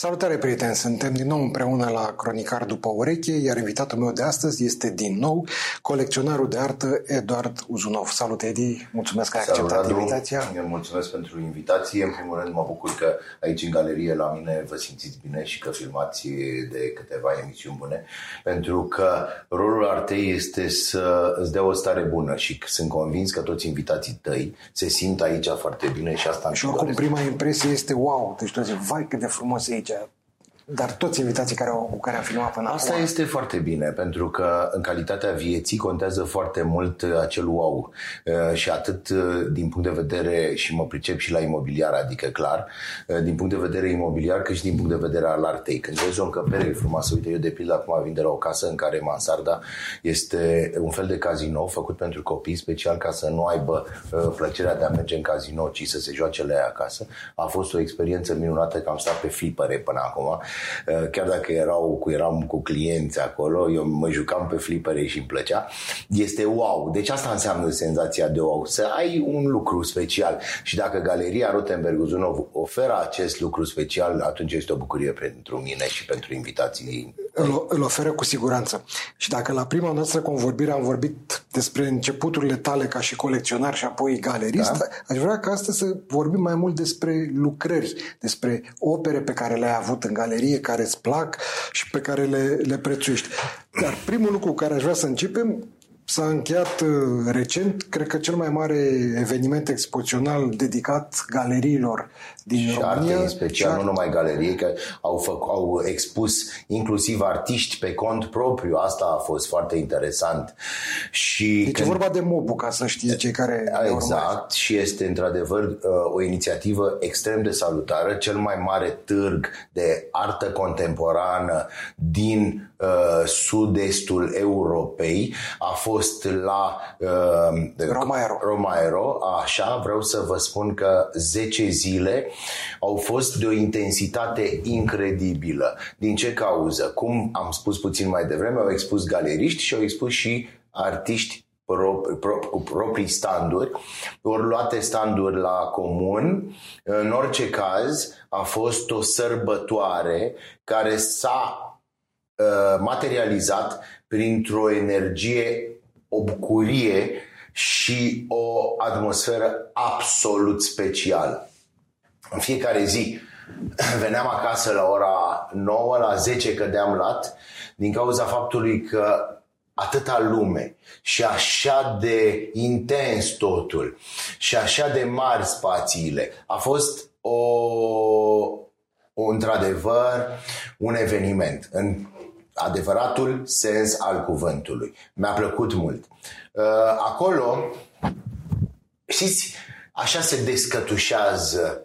Salutare, prieteni! Suntem din nou împreună la Cronicar după ureche, iar invitatul meu de astăzi este din nou colecționarul de artă Eduard Uzunov. Salut, Edi! Mulțumesc că ai Salut, acceptat Radu. invitația. Eu mulțumesc pentru invitație. În primul rând mă bucur că aici în galerie la mine vă simțiți bine și că filmați de câteva emisiuni bune, pentru că rolul artei este să îți dea o stare bună și sunt convins că toți invitații tăi se simt aici foarte bine și asta Și îmi oricum, doresc. prima impresie este wow! Deci tu zici, vai cât de frumos e aici! Dar toți invitații care au, cu care am filmat până Asta acum... este foarte bine, pentru că în calitatea vieții contează foarte mult uh, acel wow. Uh, Și atât uh, din punct de vedere, și mă pricep și la imobiliar, adică clar, uh, din punct de vedere imobiliar, cât și din punct de vedere al artei. Când vezi o încăpere frumoasă, uite, eu de pildă acum vin de la o casă în care mansarda este un fel de casino făcut pentru copii, special ca să nu aibă uh, plăcerea de a merge în casino, ci să se joace la ea acasă. A fost o experiență minunată că am stat pe flipere până acum. Uh, Chiar dacă erau cu, eram cu clienți acolo, eu mă jucam pe flipere și îmi plăcea. Este wow. Deci asta înseamnă senzația de wow. Să ai un lucru special. Și dacă Galeria Rotenberg Uzunov oferă acest lucru special, atunci este o bucurie pentru mine și pentru invitații Îl, îl oferă cu siguranță. Și dacă la prima noastră convorbire am vorbit despre începuturile tale ca și colecționar și apoi galerist, da. aș vrea ca astăzi să vorbim mai mult despre lucrări, despre opere pe care le-ai avut în galerie, care îți plac și pe care le, le prețuiești. Dar primul lucru cu care aș vrea să începem S-a încheiat uh, recent, cred că cel mai mare eveniment expozițional dedicat galeriilor din și România. arte în special, și nu numai galerii, că au, făc, au expus inclusiv artiști pe cont propriu. Asta a fost foarte interesant. Și Deci e vorba de MOBU, ca să știe cei care ne urmăresc. Exact, și este într-adevăr uh, o inițiativă extrem de salutară, cel mai mare târg de artă contemporană din uh, sud-estul Europei a fost la uh, Romaero. Romaero, așa, vreau să vă spun că 10 zile au fost de o intensitate incredibilă. Din ce cauză? Cum am spus puțin mai devreme, au expus galeriști și au expus și artiști pro, pro, cu proprii standuri, ori luate standuri la comun. În orice caz, a fost o sărbătoare care s-a uh, materializat printr-o energie, o bucurie și o atmosferă absolut specială. În fiecare zi veneam acasă la ora 9, la 10 cădeam lat, din cauza faptului că atâta lume și așa de intens totul și așa de mari spațiile. A fost o, o într-adevăr un eveniment în adevăratul sens al cuvântului. Mi-a plăcut mult. Uh, Acolo, știți, așa se descătușează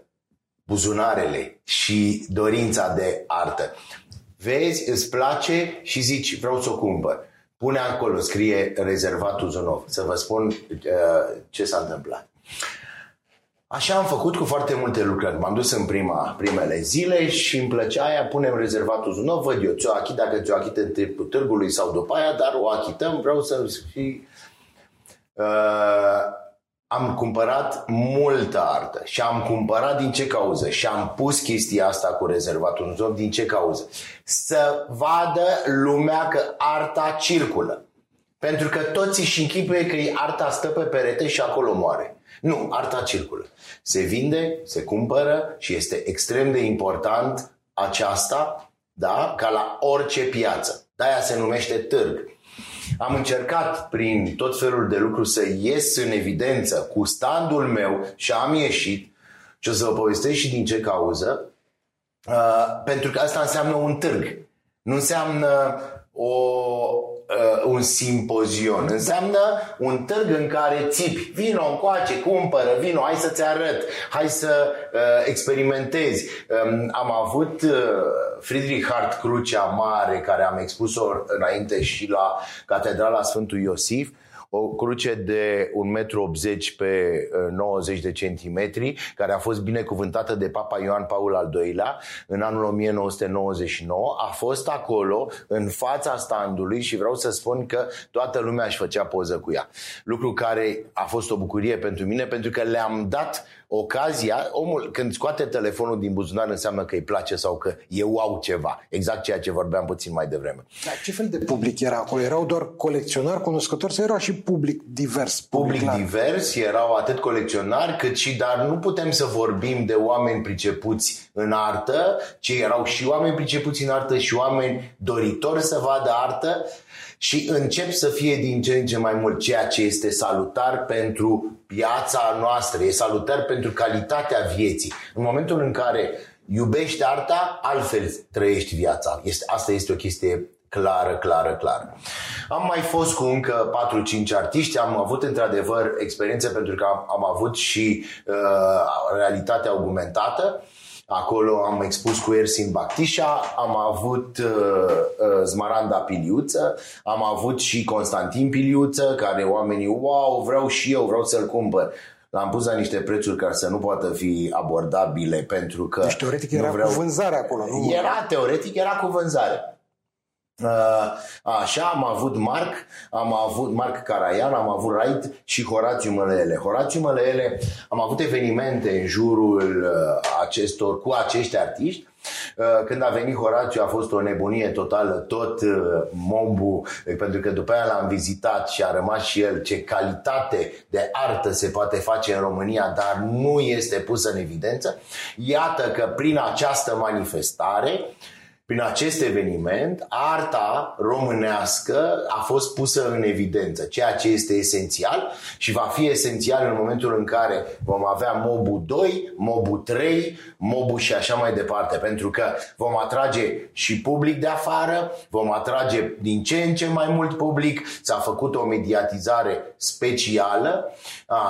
buzunarele și dorința de artă. Vezi, îți place și zici, vreau să o cumpăr. Pune acolo, scrie rezervatul Zonov, să vă spun uh, ce s-a întâmplat. Așa am făcut cu foarte multe lucrări. M-am dus în prima, primele zile și îmi plăcea aia, punem rezervatul Zunov, văd eu, ți-o achit, dacă ți-o achit în timpul târgului sau după aia, dar o achităm, vreau să fii... Uh, am cumpărat multă artă și am cumpărat din ce cauză și am pus chestia asta cu rezervatul Zunov din ce cauză? Să vadă lumea că arta circulă. Pentru că toți își închipuie că arta stă pe perete și acolo moare. Nu, arta circulă. Se vinde, se cumpără și este extrem de important aceasta, da, ca la orice piață. De-aia se numește târg. Am încercat prin tot felul de lucruri să ies în evidență cu standul meu și am ieșit și o să vă povestesc și din ce cauză. Uh, pentru că asta înseamnă un târg. Nu înseamnă o, uh, un simpozion. Înseamnă un târg în care țipi. Vino încoace, cumpără, vino, hai să-ți arăt, hai să uh, experimentezi. Um, am avut uh, Friedrich Hart Crucea Mare, care am expus-o înainte și la Catedrala Sfântul Iosif, o cruce de 1,80 m pe 90 de centimetri, care a fost binecuvântată de Papa Ioan Paul al II-lea în anul 1999. A fost acolo, în fața standului și vreau să spun că toată lumea își făcea poză cu ea. Lucru care a fost o bucurie pentru mine, pentru că le-am dat ocazia, omul când scoate telefonul din buzunar înseamnă că îi place sau că eu au ceva. Exact ceea ce vorbeam puțin mai devreme. Dar ce fel de public era acolo? Erau doar colecționari cunoscători sau era și public divers? Public, public divers, erau atât colecționari cât și, dar nu putem să vorbim de oameni pricepuți în artă, ci erau și oameni pricepuți în artă și oameni doritori să vadă artă și încep să fie din ce în ce mai mult ceea ce este salutar pentru piața noastră, e salutar pentru calitatea vieții. În momentul în care iubești arta, altfel trăiești viața. Este, asta este o chestie clară, clară, clară. Am mai fost cu încă 4-5 artiști, am avut într-adevăr experiențe pentru că am, am avut și uh, realitatea augmentată. Acolo am expus cu Ersin Bactișa, am avut uh, uh, Zmaranda Piliuță, am avut și Constantin Piliuță, care oamenii, wow, vreau și eu, vreau să-l cumpăr. L-am pus la niște prețuri care să nu poată fi abordabile pentru că... Deci teoretic era vreau... cu vânzare acolo, nu? Era, teoretic era cu vânzare. Uh, așa, am avut Marc, am avut Marc Caraian, am avut Wright și Horațiu Mălele. Horațiu Mălele, am avut evenimente în jurul uh, acestor, cu acești artiști uh, când a venit Horațiu a fost o nebunie totală, tot mobul, pentru că după aia l-am vizitat și a rămas și el ce calitate de artă se poate face în România, dar nu este pusă în evidență. Iată că prin această manifestare prin acest eveniment, arta românească a fost pusă în evidență, ceea ce este esențial și va fi esențial în momentul în care vom avea MOBU 2, MOBU 3, MOBU și așa mai departe, pentru că vom atrage și public de afară, vom atrage din ce în ce mai mult public, s-a făcut o mediatizare specială,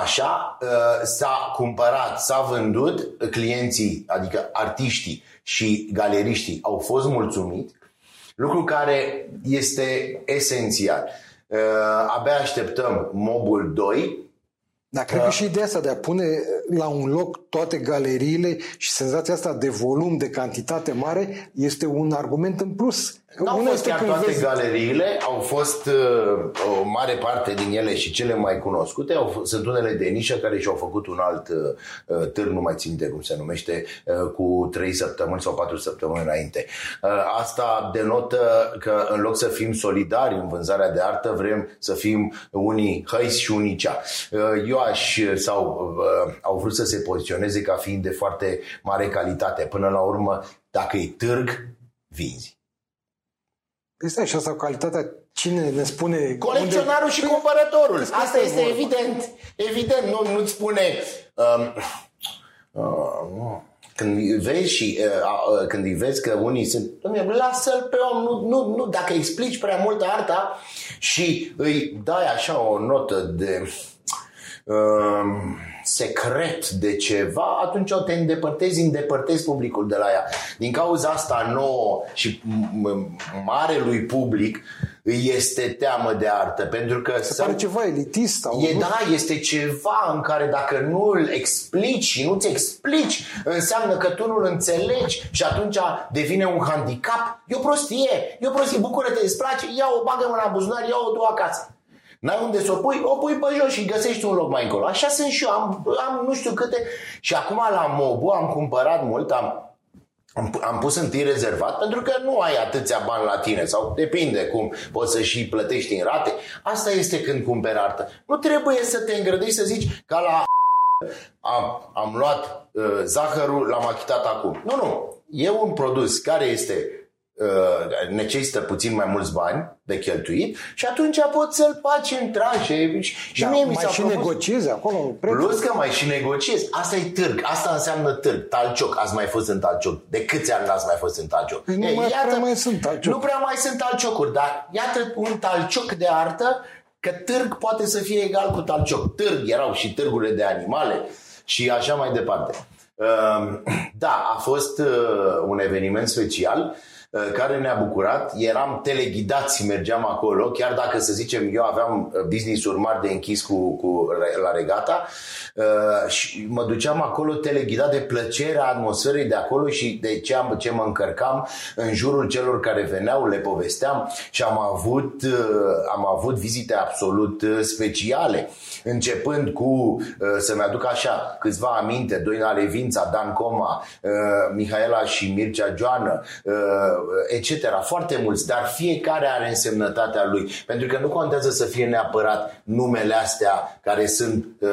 așa, ă, s-a cumpărat, s-a vândut, clienții, adică artiștii, și galeriștii au fost mulțumiți, lucru care este esențial. Uh, abia așteptăm Mobul 2. Dar cred că și ideea asta de a pune la un loc toate galeriile și senzația asta de volum, de cantitate mare, este un argument în plus. Nu au fost chiar toate vezi... galeriile, au fost uh, o mare parte din ele și cele mai cunoscute, au fost, sunt unele de nișă care și-au făcut un alt uh, uh târg, nu mai țin de cum se numește, uh, cu 3 săptămâni sau 4 săptămâni înainte. Uh, asta denotă că în loc să fim solidari în vânzarea de artă, vrem să fim unii hăiți și unii cea. Uh, eu aș, sau uh, au vrut să se poziționeze ca fiind de foarte mare calitate. Până la urmă, dacă e târg, vinzi. Este și asta calitatea Cine ne spune... Colecționarul unde... și cumpărătorul. Asta este vorba. evident. Evident, nu, nu-ți spune... Um, uh, când vezi și uh, uh, când îi vezi că unii sunt, lasă-l pe om, nu, nu, nu, dacă explici prea mult arta și îi dai așa o notă de uh, secret de ceva, atunci o te îndepărtezi, îndepărtezi publicul de la ea. Din cauza asta nouă și marelui public îi este teamă de artă, pentru că... Se pare ceva elitist sau e, Da, este ceva în care dacă nu îl explici și nu-ți explici, înseamnă că tu nu-l înțelegi și atunci devine un handicap. E o prostie, e o prostie, bucură-te, îți place, ia-o, bagă-mă la buzunar, ia-o tu acasă. N-ai unde să o pui, o pui pe jos și găsești un loc mai încolo. Așa sunt și eu, am, am nu știu câte. Și acum la Mobu am cumpărat mult, am, am, am pus întâi rezervat pentru că nu ai atâția bani la tine sau depinde cum poți să și plătești în rate. Asta este când cumperi artă. Nu trebuie să te îngrădești să zici ca la am, am luat uh, zahărul, l-am achitat acum. Nu, nu. E un produs care este Uh, necesită puțin mai mulți bani de cheltuit și atunci poți să-l faci în tranșe și da, mie mi s-a și propus... negociezi acolo prețul. Plus că mai și negociezi. Asta e târg. Asta înseamnă târg. Talcioc. Ați mai fost în Talcioc. De câți ani n-ați mai fost în Talcioc? Păi nu e, mai iată, prea mai sunt talcioc. Nu prea mai sunt talciocuri, dar iată un talcioc de artă că târg poate să fie egal cu talcioc. Târg erau și târgurile de animale și așa mai departe. Um, da, a fost uh, un eveniment special uh, care ne-a bucurat. Eram teleghidați, mergeam acolo, chiar dacă, să zicem, eu aveam uh, business-uri mari de închis cu, cu, la regata uh, și mă duceam acolo teleghidat de plăcerea atmosferei de acolo și de ce, am, ce mă încărcam în jurul celor care veneau, le povesteam și am avut, am avut vizite absolut speciale, începând cu, să-mi aduc așa, câțiva aminte, Doina Levința, Dan Coma, Mihaela și Mircea Joană, etc. Foarte mulți, dar fiecare are însemnătatea lui. Pentru că nu contează să fie neapărat numele astea care sunt uh,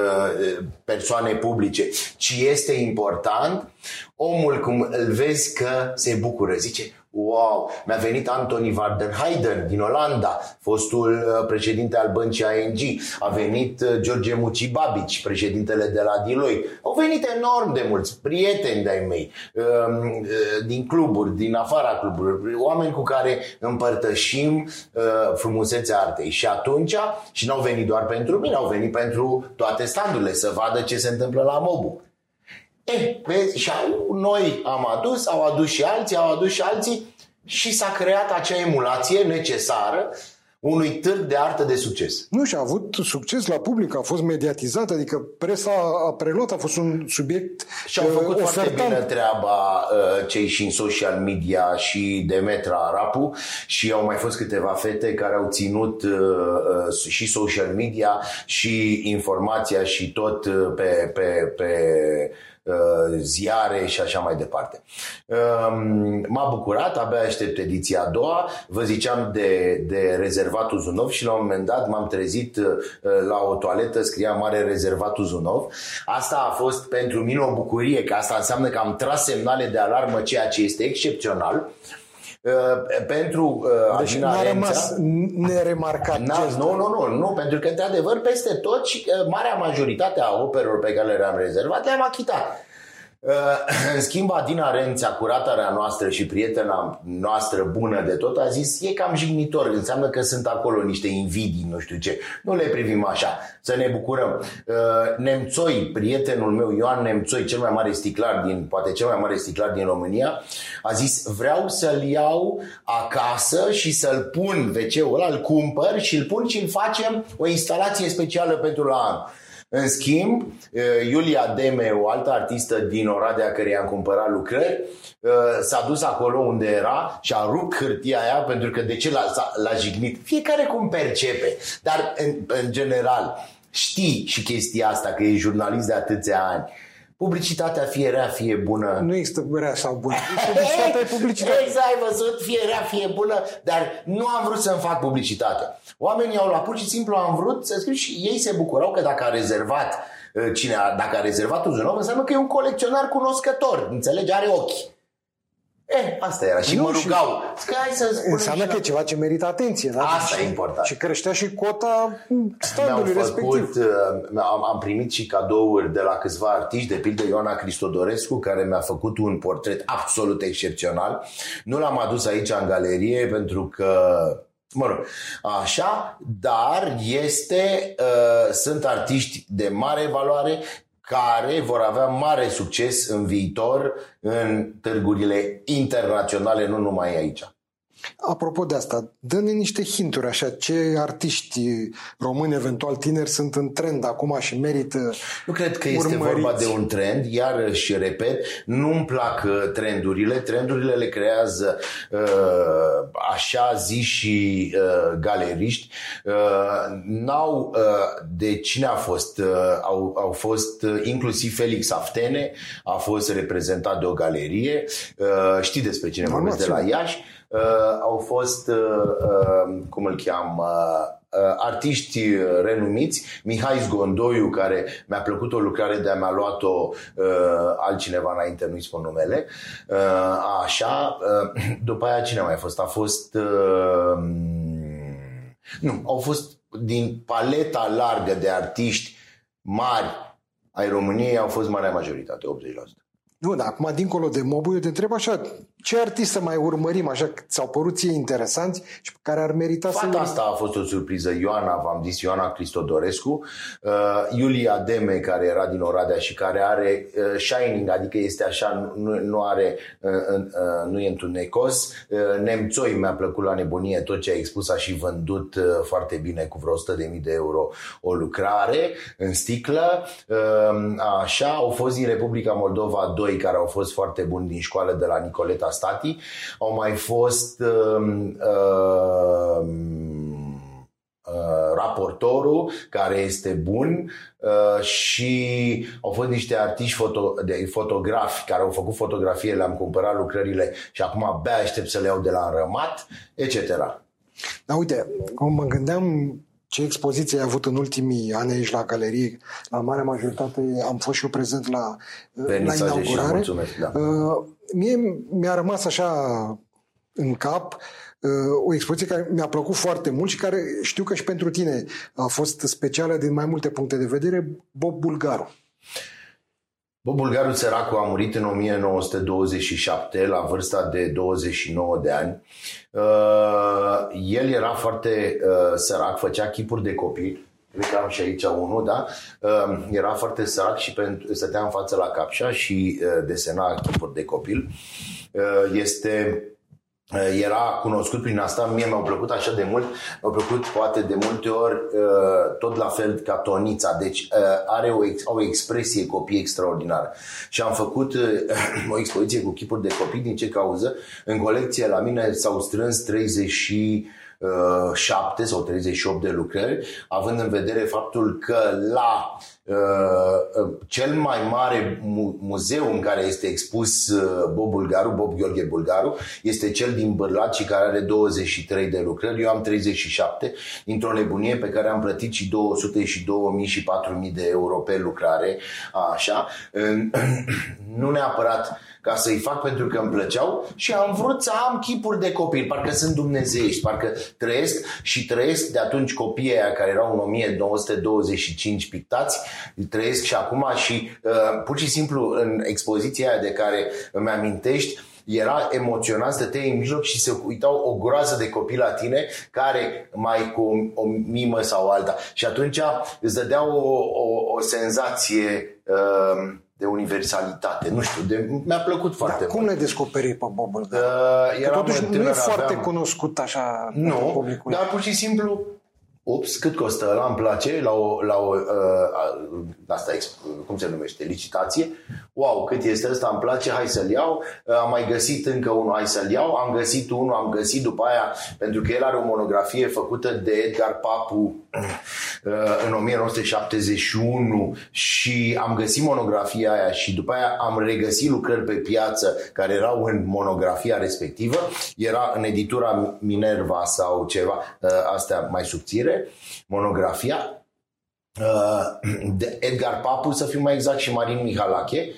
persoane publice, ci este important omul cum îl vezi că se bucură. Zice, Wow! Mi-a venit Anthony Vardenheiden din Olanda, fostul uh, președinte al băncii ING. A venit uh, George Mucibabici, președintele de la Deloitte. Au venit enorm de mulți prieteni de-ai mei, um, uh, din cluburi, din afara cluburilor, oameni cu care împărtășim frumusețea artei. Și atunci, și n-au venit doar pentru mine, au venit pentru toate standurile, să vadă ce se întâmplă la Mobu. E, vezi, și noi am adus, au adus și alții, au adus și alții și s-a creat acea emulație necesară unui târg de artă de succes. Nu, și a avut succes la public, a fost mediatizat, adică presa a preluat, a fost un subiect Și au făcut uh, foarte bine treaba uh, cei și în social media și Demetra Arapu și au mai fost câteva fete care au ținut uh, uh, și social media și informația și tot uh, pe, pe, pe Uh, ziare și așa mai departe. Um, m-a bucurat, abia aștept ediția a doua. Vă ziceam de, de rezervatul Zunov și la un moment dat m-am trezit uh, la o toaletă, scria mare rezervatul Zunov. Asta a fost pentru mine o bucurie, că asta înseamnă că am tras semnale de alarmă, ceea ce este excepțional. Uh, pentru uh, deci Adina n-a rămas neremarcat Nu, nu, nu, nu, pentru că într-adevăr peste tot și uh, marea majoritate a operelor pe care le-am rezervat le-am achitat. Uh, în schimb, Adina Rențea, curatarea noastră și prietena noastră bună de tot, a zis e cam jignitor, înseamnă că sunt acolo niște invidii, nu știu ce. Nu le privim așa, să ne bucurăm. Uh, Nemțoi, prietenul meu, Ioan Nemțoi, cel mai mare sticlar din, poate cel mai mare sticlar din România, a zis vreau să-l iau acasă și să-l pun wc ăla, îl cumpăr și îl pun și îl facem o instalație specială pentru la anul. În schimb, Iulia Deme, o altă artistă din Oradea care i-am cumpărat lucrări, s-a dus acolo unde era și a rupt hârtia aia pentru că de ce l-a, l-a jignit. Fiecare cum percepe, dar în, în general știi și chestia asta că e jurnalist de atâția ani publicitatea fie rea, fie bună. Nu există rea sau bună. Publicitatea e publicitate. Exact, ai văzut, fie rea, fie bună, dar nu am vrut să-mi fac publicitate. Oamenii au luat pur și simplu am vrut să scriu și ei se bucurau că dacă a rezervat uh, cine a, dacă a rezervat Uzunov, înseamnă că e un colecționar cunoscător, înțelegi, are ochi. Eh, asta era. Și nu, mă rugau. Și... Hai să înseamnă că e ceva ce merită atenție. Da? Asta și, e important. Și creștea și cota standului făcut, respectiv. Uh, am, am primit și cadouri de la câțiva artiști, de pildă Ioana Cristodorescu, care mi-a făcut un portret absolut excepțional. Nu l-am adus aici în galerie pentru că Mă rog, așa, dar este, uh, sunt artiști de mare valoare care vor avea mare succes în viitor în târgurile internaționale, nu numai aici. Apropo de asta, dă-ne niște hinturi așa, ce artiști români, eventual tineri, sunt în trend acum și merită Nu cred că este urmăriți. vorba de un trend, iar și repet, nu-mi plac uh, trendurile, trendurile le creează uh, așa zi și uh, galeriști. N-au, de cine a fost? Au, au fost inclusiv Felix Aftene, a fost reprezentat de o galerie, știi despre cine vorbesc de la Iași, uh, au fost, uh, uh, cum îl cheamă, uh, artiști renumiți, Mihai Zgondoiu, care mi-a plăcut o lucrare de-a mi-a luat-o uh, altcineva înainte, nu-i spun numele, uh, așa, uh, după aia cine a mai fost? A fost, uh, nu, au fost din paleta largă de artiști mari ai României, au fost marea majoritate, 80%. Nu, dar acum, dincolo de mobul, eu te întreb așa, ce artist să mai urmărim așa, ți-au părut ție interesanți și care ar merita Fata să... asta a fost o surpriză. Ioana, v-am zis, Ioana Cristodorescu, uh, Iulia Deme, care era din Oradea și care are uh, Shining, adică este așa, nu, nu are, uh, uh, nu e întunecos. Uh, Nemțoi mi-a plăcut la nebunie tot ce a expus, a și vândut uh, foarte bine cu vreo 100.000 de euro o lucrare în sticlă. Uh, așa, au fost din Republica Moldova doi care au fost foarte buni din școală de la Nicoleta Stati. Au mai fost uh, uh, uh, raportorul care este bun uh, și au fost niște artiști foto, de, fotografi care au făcut fotografie, le-am cumpărat lucrările și acum abia aștept să le iau de la înrămat, etc. Dar uite, cum mă gândeam ce expoziție ai avut în ultimii ani aici la galerie, la marea majoritate am fost și eu prezent la, la inaugurare. Mulțumesc, da. Uh, mie mi-a rămas așa în cap uh, o expoziție care mi-a plăcut foarte mult și care știu că și pentru tine a fost specială din mai multe puncte de vedere, Bob Bulgaru. Bob Bulgaru Săracu a murit în 1927 la vârsta de 29 de ani. Uh, el era foarte uh, sărac, făcea chipuri de copii. Cred că am și aici unul, da? Uh, era foarte sărac și pentru, stătea în față la capșa și desena chipuri de copil. Este Eh, era cunoscut prin asta, mie mi-au plăcut așa de mult, mi-au plăcut poate de multe ori eh, tot la fel ca Tonița, deci eh, are o, o expresie copii extraordinară. Și am făcut o expoziție cu chipuri de copii, din ce cauză? În colecție la mine s-au strâns 30 7 sau 38 de lucrări, având în vedere faptul că la uh, cel mai mare mu- muzeu în care este expus uh, Bob Bulgaru, Bob Gheorghe Bulgaru, este cel din Bărlaci care are 23 de lucrări, eu am 37, dintr-o nebunie pe care am plătit și 200 și 2000 și 4000 de euro pe lucrare, așa, nu neapărat ca să-i fac pentru că îmi plăceau și am vrut să am chipuri de copii, parcă sunt dumnezeiești, parcă trăiesc și trăiesc de atunci copiii aia care erau în 1925 pictați, trăiesc și acum și uh, pur și simplu în expoziția aia de care îmi amintești, era emoționat, stăteai în mijloc și se uitau o groază de copii la tine care mai cu o, o mimă sau alta. Și atunci îți dădea o, o, o senzație uh, de universalitate. Nu știu, de, mi-a plăcut foarte Dar cum mult. ne descoperi pe Bob Uh, eram totuși nu e tânăr, foarte aveam- cunoscut așa Nu, publicul. dar pur și simplu Ups, cât costă ăla? Îmi place la o, la o uh, asta, ex- cum se numește, licitație. Wow, cât este ăsta, îmi place, hai să-l iau. Uh, am mai găsit încă unul, hai să-l iau. Am găsit unul, am găsit după aia, pentru că el are o monografie făcută de Edgar Papu uh, în 1971 și am găsit monografia aia și după aia am regăsit lucrări pe piață care erau în monografia respectivă. Era în editura Minerva sau ceva, uh, astea mai subțire monografia uh, de Edgar Papu, să fiu mai exact, și Marin Mihalache.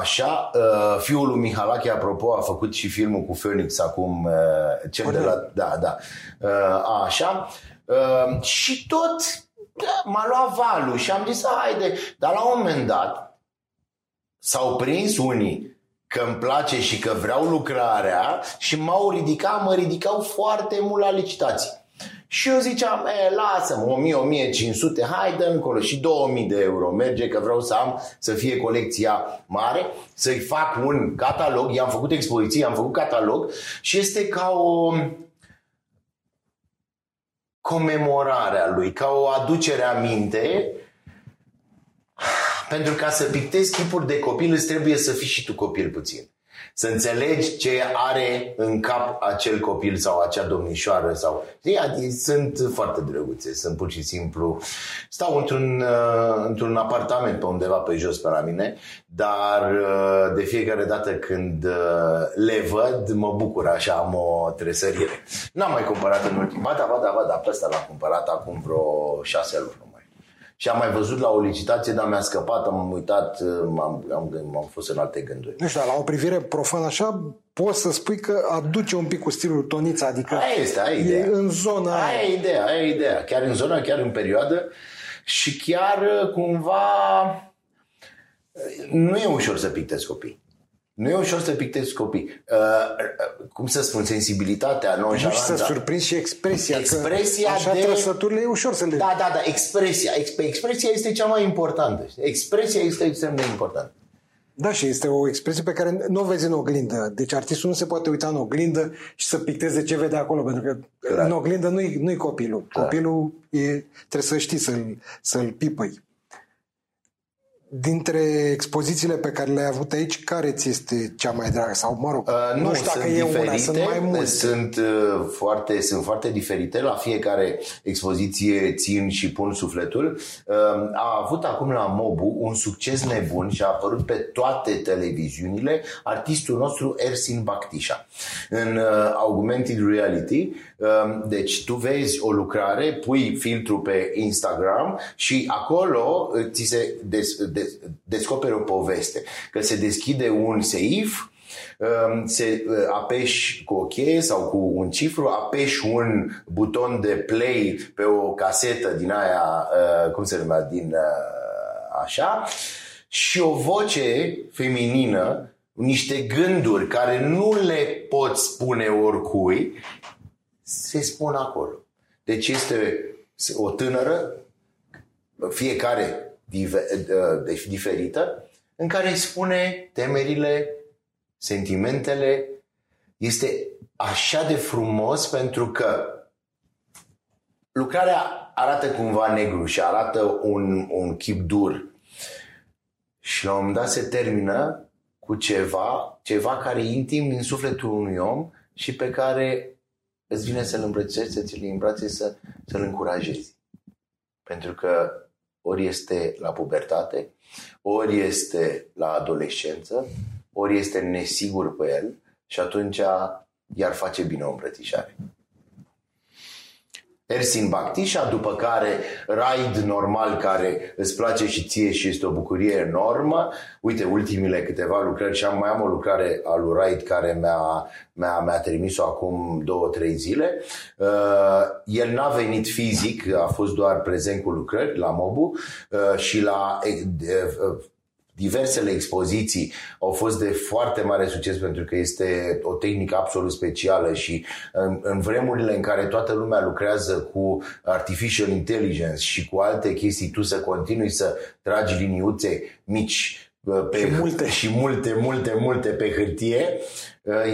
Așa, uh, fiul lui Mihalache, apropo, a făcut și filmul cu Phoenix acum, uh, cel de la... Da, da. Uh, Așa. Uh, Și tot da, m-a luat valul și am zis, haide, dar la un moment dat s-au prins unii că îmi place și că vreau lucrarea și m-au ridicat, mă ridicau foarte mult la licitații. Și eu ziceam, e, lasă-mă, 1000, 1500, hai dă încolo. Și 2000 de euro merge că vreau să am, să fie colecția mare, să-i fac un catalog, i-am făcut expoziție, am făcut catalog și este ca o comemorare a lui, ca o aducere aminte pentru ca să pictezi chipuri de copil îți trebuie să fii și tu copil puțin. Să înțelegi ce are în cap acel copil sau acea domnișoară sau... Știi, Sunt foarte drăguțe, sunt pur și simplu... Stau într-un, uh, într-un apartament pe undeva pe jos pe la mine, dar uh, de fiecare dată când uh, le văd, mă bucur așa, am o tresărire. N-am mai cumpărat în ultim... Ba da, ba da, ba da, pe ăsta l-am cumpărat acum vreo șase luni numai. Și am mai văzut la o licitație, dar mi-a scăpat, am uitat, m-am, am, am fost în alte gânduri. Nu știu, dar la o privire profană așa, poți să spui că aduce un pic cu stilul Tonița, adică Aia este, aia e e ideea. în zona Aia e ideea, aia e ideea. Chiar în zona, chiar în perioadă și chiar uh, cumva nu e ușor să pictezi copii. Nu e ușor să pictezi copii. Uh, uh, cum să spun, sensibilitatea, nonșalanța. Nu și să surprinzi și expresia. Expresia că așa de... trăsăturile e ușor să le... Da, da, da, expresia. Expresia este cea mai importantă. Expresia este extrem de importantă. Da, și este o expresie pe care nu o vezi în oglindă. Deci artistul nu se poate uita în oglindă și să picteze ce vede acolo, pentru că Clar. în oglindă nu-i, nu-i copilul. Clar. Copilul e, trebuie să știi să-l, să-l pipăi. Dintre expozițiile pe care le-ai avut aici, care ți este cea mai dragă? Sau, mă rog, uh, nu, nu știu dacă e diferite, una, sunt mai multe. Sunt, uh, foarte, sunt foarte diferite. La fiecare expoziție țin și pun sufletul. Uh, a avut acum la Mobu un succes nebun și a apărut pe toate televiziunile artistul nostru Ersin Bactișa. În uh, Augmented Reality, uh, deci tu vezi o lucrare, pui filtru pe Instagram și acolo uh, ți se des, des, descoperi o poveste. Că se deschide un seif, um, se uh, apeși cu o cheie sau cu un cifru, apeși un buton de play pe o casetă din aia, uh, cum se numea, din uh, așa, și o voce feminină, niște gânduri care nu le poți spune oricui, se spun acolo. Deci este o tânără, fiecare deci diferită, în care îi spune temerile, sentimentele. Este așa de frumos pentru că lucrarea arată cumva negru și arată un, un chip dur. Și la un moment dat se termină cu ceva, ceva care e intim din sufletul unui om și pe care îți vine să-l îmbrățești, să ți-l îmbrațezi, să, să-l încurajezi. Pentru că ori este la pubertate, ori este la adolescență, ori este nesigur pe el și atunci iar face bine o îmbrățișare. Ersin Bactișa, după care Raid normal care îți place și ție și este o bucurie enormă. Uite, ultimile câteva lucrări și am, mai am o lucrare a lui Raid care mi-a, mi-a, mi-a trimis-o acum două, trei zile. Uh, el n-a venit fizic, a fost doar prezent cu lucrări la Mobu uh, și la uh, diversele expoziții au fost de foarte mare succes pentru că este o tehnică absolut specială și în, în vremurile în care toată lumea lucrează cu artificial intelligence și cu alte chestii, tu să continui să tragi liniuțe mici pe, și multe. și multe, multe, multe pe hârtie,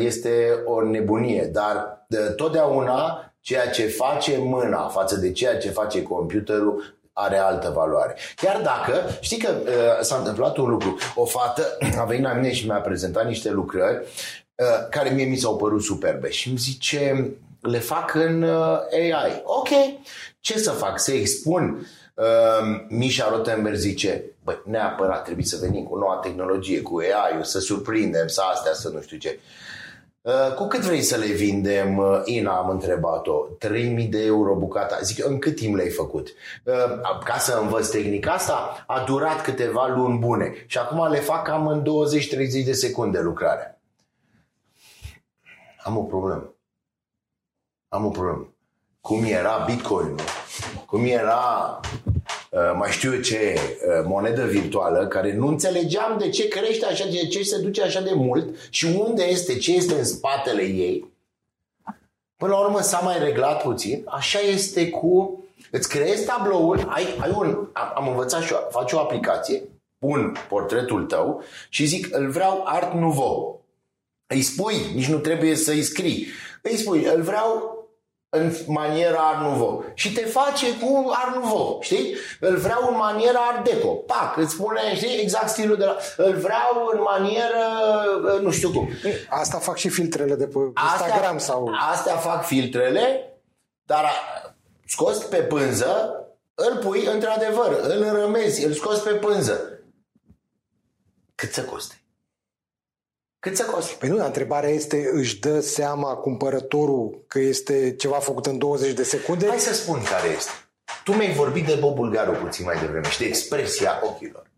este o nebunie. Dar totdeauna ceea ce face mâna față de ceea ce face computerul are altă valoare. Chiar dacă, știi că uh, s-a întâmplat un lucru, o fată a venit la mine și mi-a prezentat niște lucrări uh, care mie mi s-au părut superbe și îmi zice, le fac în uh, AI. Ok, ce să fac? Să expun? Uh, Misha Rotenberg zice, băi, neapărat trebuie să venim cu noua tehnologie, cu AI-ul, să surprindem, să astea, să nu știu ce. Uh, cu cât vrei să le vindem, uh, Ina, am întrebat-o, 3000 de euro bucata. Zic, în cât timp le-ai făcut? Uh, ca să învăț tehnica asta, a durat câteva luni bune și acum le fac cam în 20-30 de secunde lucrarea. Am o problemă. Am o problemă. Cum era Bitcoin, cum era Uh, mai știu eu ce uh, monedă virtuală care nu înțelegeam de ce crește așa, de ce se duce așa de mult și unde este, ce este în spatele ei. Până la urmă s-a mai reglat puțin. Așa este cu... Îți creezi tabloul, ai, ai un, am, am învățat și eu, faci o aplicație, pun portretul tău și zic, îl vreau art nouveau. Îi spui, nici nu trebuie să-i scrii. Îi spui, îl vreau în maniera Art Nouveau. Și te face cu Art Nouveau, știi? Îl vreau în maniera Art Deco. Pac, îți spune, știi, exact stilul de la... Îl vreau în manieră, nu știu cum. Asta fac și filtrele de pe Instagram astea, sau... Astea fac filtrele, dar scos pe pânză, îl pui într-adevăr, îl rămezi, îl scoți pe pânză. Cât să coste? Cât să costă? Păi nu, întrebarea este, își dă seama cumpărătorul că este ceva făcut în 20 de secunde? Hai să spun care este. Tu mi-ai vorbit de Bob Bulgaru puțin mai devreme și de expresia ochilor.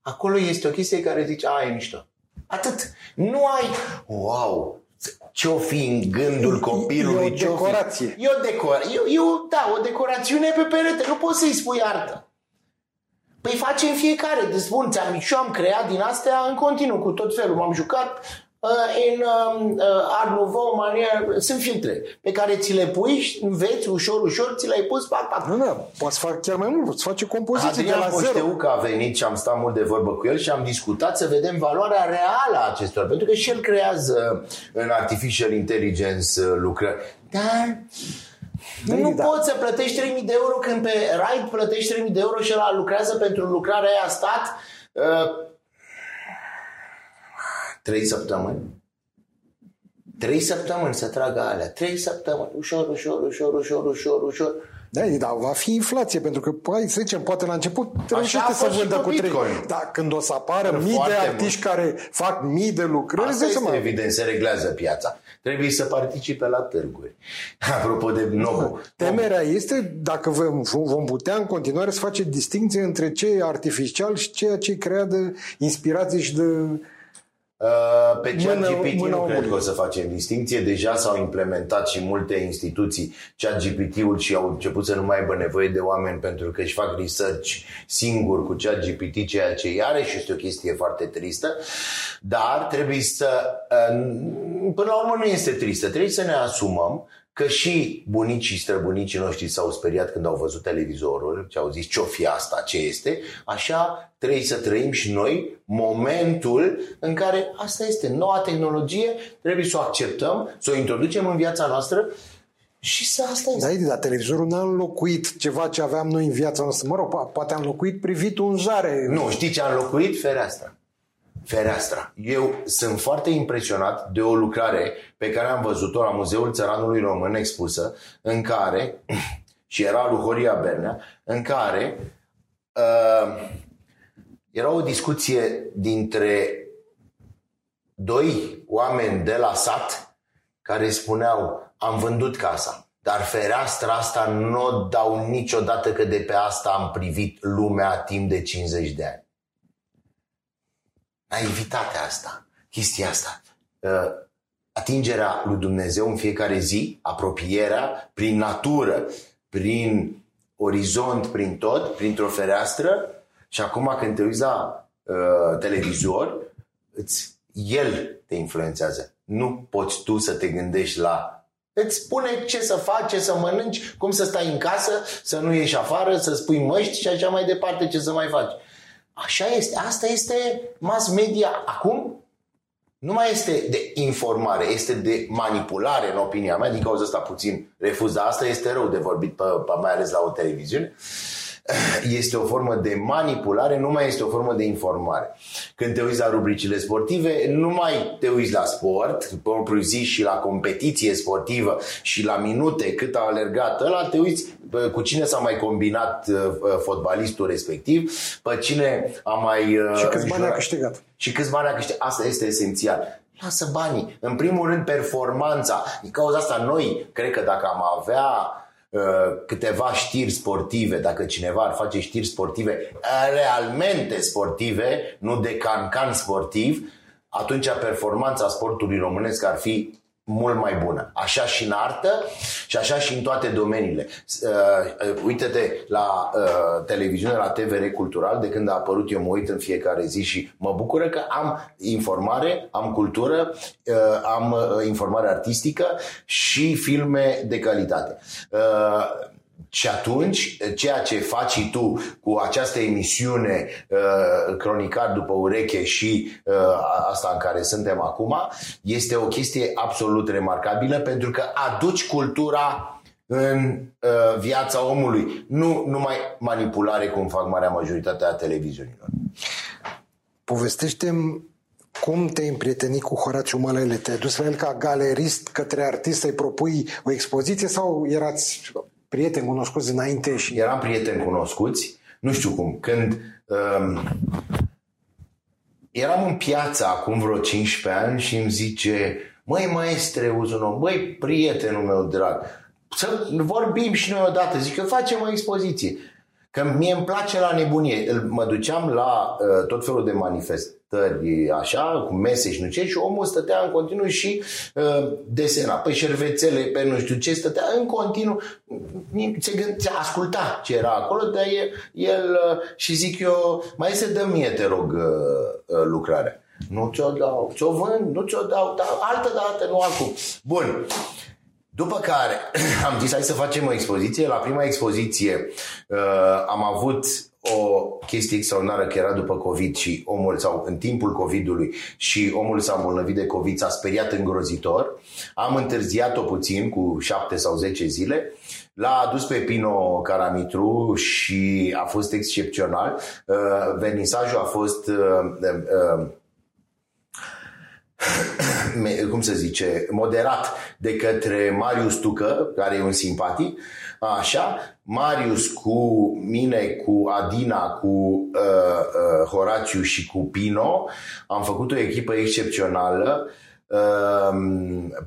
Acolo este o chestie care zice, a, e mișto. Atât. Nu ai, wow, ce-o fi în gândul copilului. E o decorație. E o decorație. E, e o, da, o decorațiune pe perete. Nu poți să-i spui artă. Păi facem fiecare, deci spun, ți-am, și eu am creat din astea în continuu, cu tot felul. M-am jucat uh, în uh, uh, Art Nouveau, manier, sunt filtre pe care ți le pui și înveți ușor, ușor, ți le-ai pus, pac, pac. Nu, nu, poți să fac chiar mai mult, poți face compoziții Adrian de la zero. Poșteu că a venit și am stat mult de vorbă cu el și am discutat să vedem valoarea reală a acestor, pentru că și el creează în Artificial Intelligence uh, lucrări. Dar Da, nu da. poți să plătești 3.000 de euro când pe RAID plătești 3.000 de euro și ăla lucrează pentru lucrarea aia stat uh, 3 săptămâni. 3 săptămâni să tragă alea. 3 săptămâni. Ușor, ușor, ușor, ușor, ușor, ușor. Da, e, da, va fi inflație, pentru că, hai să zicem, poate la început a reușește să fost și vândă cu cu trei. Bitcoin. Da, când o să apară mii de Foarte artiști care fac mii de lucrări, Asta zici este seama. evident, se reglează piața. Trebuie să participe la târguri. Apropo de Nobu. Temerea este dacă vom, vom putea în continuare să face distinție între ce e artificial și ceea ce e creat de inspirație și de... Uh, Pe Mâna- ChatGPT mâna nu cred omului. că o să facem distinție. Deja s-au implementat și multe instituții ChatGPT-ul și au început să nu mai aibă nevoie de oameni pentru că își fac research singur cu ChatGPT, ceea ce are și este o chestie foarte tristă. Dar trebuie să... uh, Până la urmă nu este tristă. Trebuie să ne asumăm că și bunicii și străbunicii noștri s-au speriat când au văzut televizorul și au zis ce-o fi asta, ce este, așa trebuie să trăim și noi momentul în care asta este noua tehnologie, trebuie să o acceptăm, să o introducem în viața noastră și să asta este. Da, Edi, dar televizorul n-a înlocuit ceva ce aveam noi în viața noastră. Mă rog, po- poate a înlocuit privitul în jare. Nu, știi ce a înlocuit? Fereastra. Fereastra. Eu sunt foarte impresionat de o lucrare pe care am văzut-o la Muzeul Țăranului Român expusă, în care, și era lui Horia Bernea, în care uh, era o discuție dintre doi oameni de la sat care spuneau am vândut casa, dar fereastra asta nu o dau niciodată că de pe asta am privit lumea timp de 50 de ani. Naivitatea asta, chestia asta, uh, atingerea lui Dumnezeu în fiecare zi, apropierea prin natură, prin orizont, prin tot, printr-o fereastră și acum când te uiți la uh, televizor, îți, el te influențează. Nu poți tu să te gândești la Îți spune ce să faci, ce să mănânci, cum să stai în casă, să nu ieși afară, să spui măști și așa mai departe, ce să mai faci. Așa este. Asta este mass media acum. Nu mai este de informare, este de manipulare, în opinia mea. Din cauza asta puțin refuz, dar asta este rău de vorbit, pe, pe, mai ales la o televiziune. Este o formă de manipulare, nu mai este o formă de informare. Când te uiți la rubricile sportive, nu mai te uiți la sport, propriu zis, și la competiție sportivă și la minute cât a alergat ăla, te uiți pe cu cine s-a mai combinat uh, fotbalistul respectiv, pe cine a mai... uh, Și câți bani a înjurat. câștigat. Și câți bani a câștigat. Asta este esențial. Lasă banii. În primul rând, performanța. Din cauza asta, noi, cred că dacă am avea uh, câteva știri sportive, dacă cineva ar face știri sportive, uh, realmente sportive, nu de can-can sportiv, atunci performanța sportului românesc ar fi mult mai bună. Așa și în artă și așa și în toate domeniile. Uh, uh, uite-te la uh, televiziune, la TVR Cultural, de când a apărut eu mă uit în fiecare zi și mă bucură că am informare, am cultură, uh, am uh, informare artistică și filme de calitate. Uh, și atunci, ceea ce faci și tu cu această emisiune uh, cronicar după ureche și uh, asta în care suntem acum, este o chestie absolut remarcabilă pentru că aduci cultura în uh, viața omului, nu numai manipulare cum fac marea majoritate a televiziunilor. Povestește-mi cum te-ai împrietenit cu Horațiu Mălăile? Te-ai dus la el ca galerist către artist să-i propui o expoziție sau erați prieteni cunoscuți înainte și... Eram prieteni cunoscuți, nu știu cum, când um, eram în piață acum vreo 15 ani și îmi zice măi maestre Uzuno, băi prietenul meu drag, să vorbim și noi odată, zic că facem o expoziție. Că mie îmi place la nebunie. Mă duceam la uh, tot felul de manifestări așa, cu mese și nu ce, și omul stătea în continuu și uh, desena pe șervețele, pe nu știu ce, stătea în continuu, se, gând, se asculta ce era acolo, dar el, el uh, și zic eu, mai se dă mie, te rog, uh, uh, lucrarea. Nu ți-o dau, ți-o vând, nu ți-o dau, dar altă dată, nu acum. Bun. După care am zis hai să facem o expoziție. La prima expoziție uh, am avut o chestie extraordinară că era după COVID și omul sau în timpul COVID-ului și omul s-a îmbolnăvit de COVID, s-a speriat îngrozitor. Am întârziat-o puțin cu 7 sau 10 zile. L-a adus pe Pino Caramitru și a fost excepțional. Uh, vernisajul a fost uh, uh, cum se zice, moderat de către Marius Tucă, care e un simpatic, așa, Marius cu mine, cu Adina, cu uh, uh, Horaciu și cu Pino, am făcut o echipă excepțională. Uh,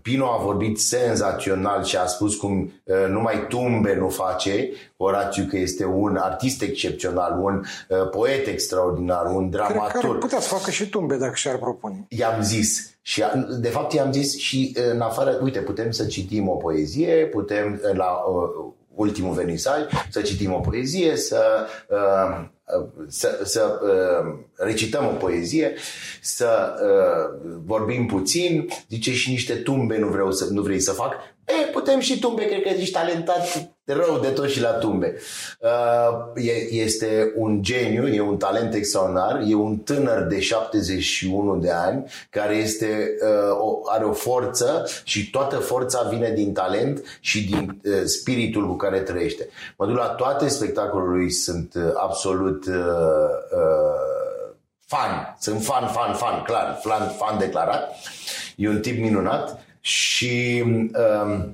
Pino a vorbit senzațional și a spus cum uh, numai tumbe nu face. Horaciu că este un artist excepțional, un uh, poet extraordinar, un dramaturg. Cred că ar putea să facă și tumbe dacă și-ar propune. I-am zis, și de fapt i-am zis și în afară, uite, putem să citim o poezie, putem la uh, ultimul venisaj să citim o poezie, să, uh, să, să uh, recităm o poezie, să uh, vorbim puțin, zice și niște tumbe nu, vreau să, nu vrei să fac. E, putem și tumbe, cred că ești talentat rău de tot și la tumbe. Uh, este un geniu, e un talent extraordinar, e un tânăr de 71 de ani care este, uh, are o forță și toată forța vine din talent și din uh, spiritul cu care trăiește. Mă duc la toate spectacolele lui, sunt absolut fan, sunt fan, fan, fan, clar, fan, fan declarat. E un tip minunat și uh,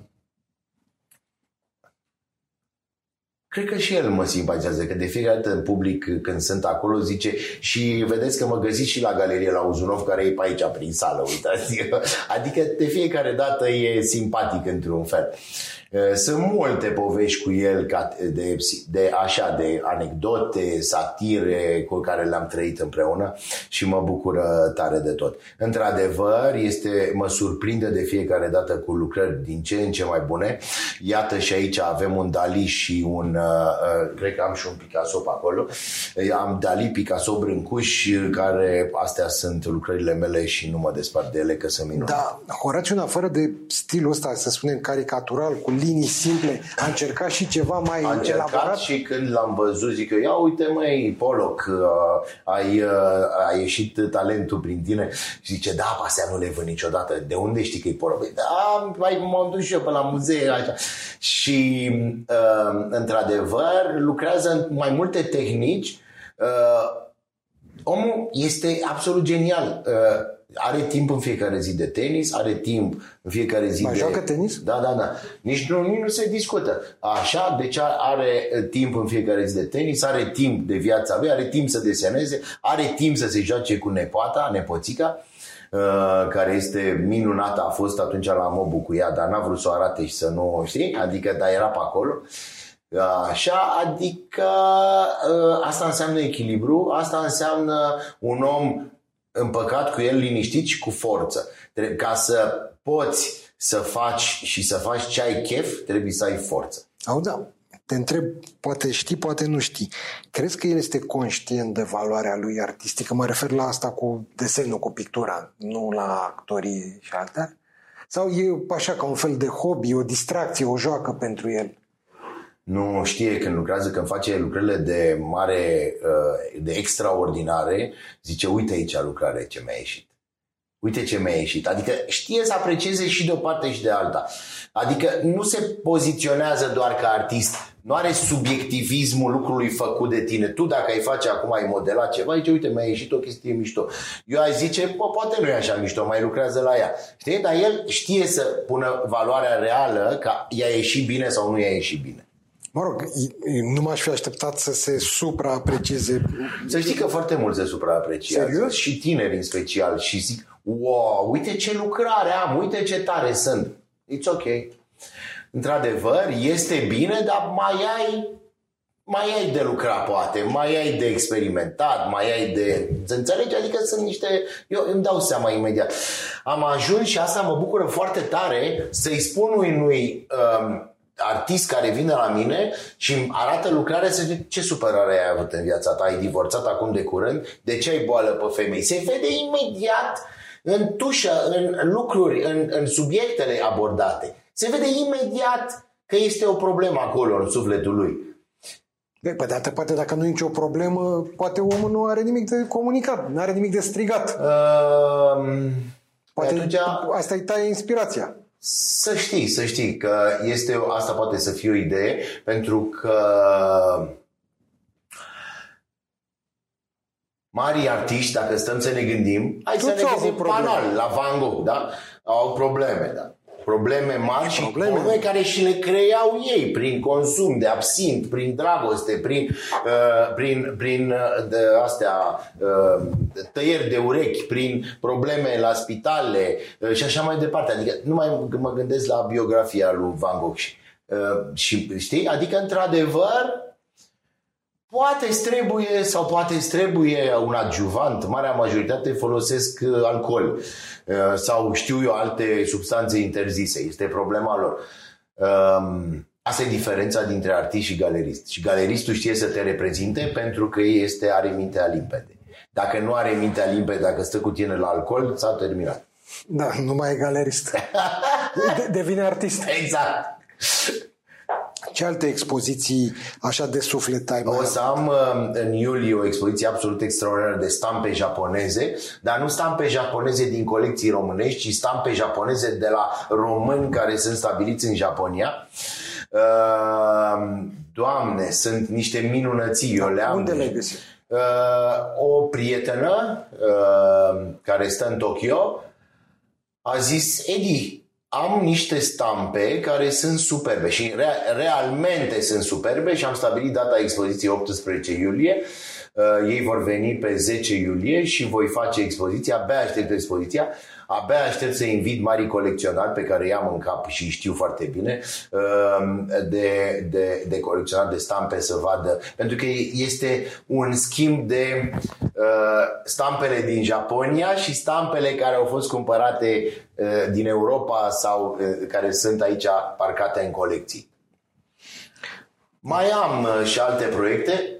Cred că și el mă simpatizează, că de fiecare dată în public când sunt acolo zice și vedeți că mă găsiți și la galerie la Uzunov care e pe aici prin sală, uitați. Adică de fiecare dată e simpatic într-un fel. Eh, sunt multe povești cu el de, de așa, de anecdote, satire cu care le-am trăit împreună și mă bucură tare de tot. Într-adevăr, este, mă surprinde de fiecare dată cu lucrări din ce în ce mai bune. Iată și aici avem un Dali și un, uh, cred că am și un Picasso pe acolo. Am Dali, Picasso, Brâncuș, care astea sunt lucrările mele și nu mă despart de ele că sunt minunate. Da, Horațiu, în afară de stilul ăsta, să spunem, caricatural, cu linii simple. A încercat și ceva mai a încercat elaborat? și când l-am văzut, zic eu, ia uite măi, Poloc, uh, ai, uh, a ieșit talentul prin tine. Și zice, da, astea nu le văd niciodată. De unde știi că e Poloc? Păi, da, mai m-am dus și eu pe la muzee, așa. Și, uh, într-adevăr, lucrează în mai multe tehnici. Uh, omul este absolut genial. Uh, are timp în fiecare zi de tenis, are timp în fiecare zi mai de... joacă tenis? Da, da, da. Nici nu, nici nu se discută. Așa, deci are uh, timp în fiecare zi de tenis, are timp de viața lui, are timp să deseneze, are timp să se joace cu nepoata, nepoțica, uh, care este minunată, a fost atunci la Mobu cu ea, dar n-a vrut să o arate și să nu o știi, adică, dar era pe acolo. Așa, adică uh, asta înseamnă echilibru, asta înseamnă un om împăcat cu el liniștit și cu forță. Ca să poți să faci și să faci ce ai chef, trebuie să ai forță. Au da. Te întreb, poate știi, poate nu știi. Crezi că el este conștient de valoarea lui artistică? Mă refer la asta cu desenul, cu pictura, nu la actorii și altea? Sau e așa ca un fel de hobby, o distracție, o joacă pentru el? Nu știe când lucrează, când face lucrările de mare, uh, de extraordinare, zice, uite aici lucrare ce mi-a ieșit. Uite ce mi-a ieșit. Adică știe să aprecieze și de o parte și de alta. Adică nu se poziționează doar ca artist. Nu are subiectivismul lucrului făcut de tine. Tu dacă ai face acum, ai modelat ceva, zice, uite, mi-a ieșit o chestie mișto. Eu ai zice, bă, poate nu e așa mișto, mai lucrează la ea. Știi? Dar el știe să pună valoarea reală ca i-a ieșit bine sau nu i-a ieșit bine. Mă rog, nu m-aș fi așteptat să se supraaprecieze. Să știi că foarte mult se supraapreciază. Serios? Și tineri în special. Și zic, wow, uite ce lucrare am, uite ce tare sunt. It's ok. Într-adevăr, este bine, dar mai ai mai ai de lucra poate, mai ai de experimentat, mai ai de... Înțelegi? Adică sunt niște... Eu îmi dau seama imediat. Am ajuns și asta mă bucură foarte tare să-i spun unui um, artist care vine la mine și îmi arată lucrarea să zic ce supărare ai avut în viața ta, ai divorțat acum de curând, de ce ai boală pe femei? Se vede imediat în tușă, în lucruri, în, în subiectele abordate. Se vede imediat că este o problemă acolo în sufletul lui. Pe de altă parte, dacă nu e nicio problemă, poate omul nu are nimic de comunicat, nu are nimic de strigat. Uh, poate atunci... asta îi taie inspirația. Să știi, să știi că este, asta poate să fie o idee, pentru că mari artiști, dacă stăm să ne gândim, hai Toți să ne gândim banal, la Van Gogh, da? Au probleme, da? Probleme mari și probleme. probleme care și le creau ei prin consum de absint, prin dragoste, prin, uh, prin, prin uh, de astea uh, tăieri de urechi, prin probleme la spitale uh, și așa mai departe. Adică nu mai mă gândesc la biografia lui Van Gogh și, uh, și știi? Adică într-adevăr Poate îți trebuie sau poate îți trebuie un adjuvant. Marea majoritate folosesc uh, alcool uh, sau știu eu alte substanțe interzise. Este problema lor. Um, asta e diferența dintre artist și galerist. Și galeristul știe să te reprezinte pentru că este, are mintea limpede. Dacă nu are mintea limpede, dacă stă cu tine la alcool, s-a terminat. Da, nu mai e galerist. De- devine artist. Exact. Ce alte expoziții așa de suflet ai? O să am um, în iulie o expoziție absolut extraordinară de stampe japoneze, dar nu stampe japoneze din colecții românești, ci stampe japoneze de la români care sunt stabiliți în Japonia. Um, Doamne, sunt niște minunății, eu le am. Unde le-ai găsit? Uh, o prietenă uh, care stă în Tokyo a zis, Edi, am niște stampe care sunt superbe și re- realmente sunt superbe și am stabilit data expoziției 18 iulie. Uh, ei vor veni pe 10 iulie și voi face expoziția, abia aștept expoziția. Abia aștept să invit mari colecționari pe care i-am în cap și știu foarte bine um, de, de, de colecționari de stampe să vadă. Pentru că este un schimb de uh, stampele din Japonia și stampele care au fost cumpărate uh, din Europa sau uh, care sunt aici parcate în colecții. Mai am și alte proiecte